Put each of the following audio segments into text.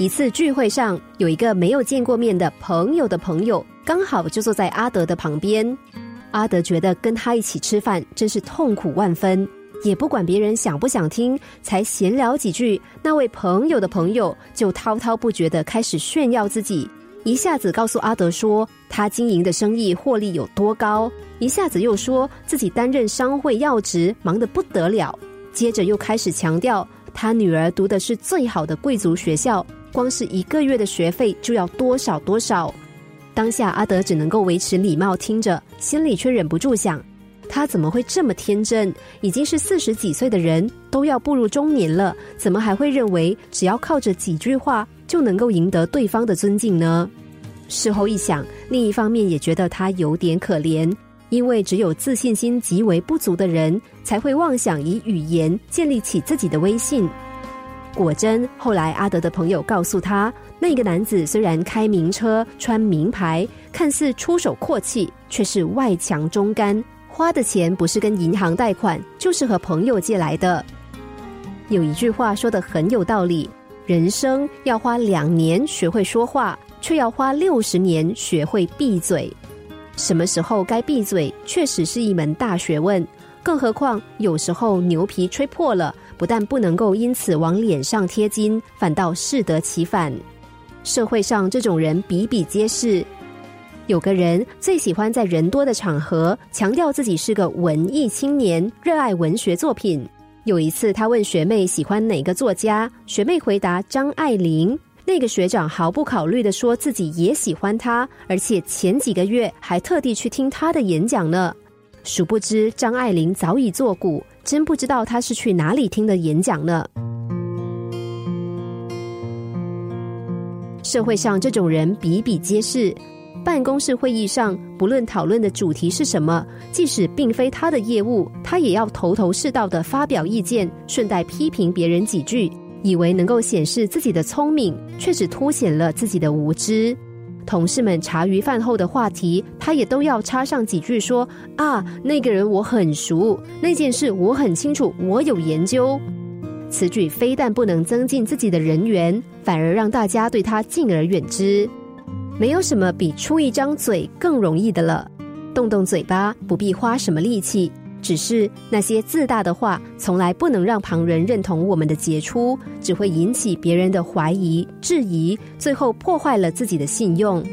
一次聚会上，有一个没有见过面的朋友的朋友，刚好就坐在阿德的旁边。阿德觉得跟他一起吃饭真是痛苦万分，也不管别人想不想听，才闲聊几句，那位朋友的朋友就滔滔不绝的开始炫耀自己，一下子告诉阿德说他经营的生意获利有多高，一下子又说自己担任商会要职，忙得不得了，接着又开始强调他女儿读的是最好的贵族学校。光是一个月的学费就要多少多少？当下阿德只能够维持礼貌听着，心里却忍不住想：他怎么会这么天真？已经是四十几岁的人，都要步入中年了，怎么还会认为只要靠着几句话就能够赢得对方的尊敬呢？事后一想，另一方面也觉得他有点可怜，因为只有自信心极为不足的人，才会妄想以语言建立起自己的威信。果真，后来阿德的朋友告诉他，那个男子虽然开名车、穿名牌，看似出手阔气，却是外强中干，花的钱不是跟银行贷款，就是和朋友借来的。有一句话说的很有道理：人生要花两年学会说话，却要花六十年学会闭嘴。什么时候该闭嘴，确实是一门大学问。更何况，有时候牛皮吹破了。不但不能够因此往脸上贴金，反倒适得其反。社会上这种人比比皆是。有个人最喜欢在人多的场合强调自己是个文艺青年，热爱文学作品。有一次，他问学妹喜欢哪个作家，学妹回答张爱玲。那个学长毫不考虑的说自己也喜欢她，而且前几个月还特地去听她的演讲呢。殊不知，张爱玲早已作古。真不知道他是去哪里听的演讲呢？社会上这种人比比皆是。办公室会议上，不论讨论的主题是什么，即使并非他的业务，他也要头头是道的发表意见，顺带批评别人几句，以为能够显示自己的聪明，却只凸显了自己的无知。同事们茶余饭后的话题，他也都要插上几句说：“啊，那个人我很熟，那件事我很清楚，我有研究。”此举非但不能增进自己的人缘，反而让大家对他敬而远之。没有什么比出一张嘴更容易的了，动动嘴巴不必花什么力气。只是那些自大的话，从来不能让旁人认同我们的杰出，只会引起别人的怀疑、质疑，最后破坏了自己的信用。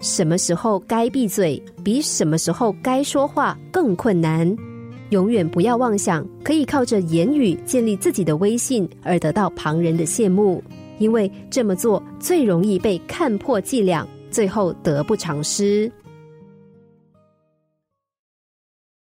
什么时候该闭嘴，比什么时候该说话更困难。永远不要妄想可以靠着言语建立自己的威信，而得到旁人的羡慕，因为这么做最容易被看破伎俩，最后得不偿失。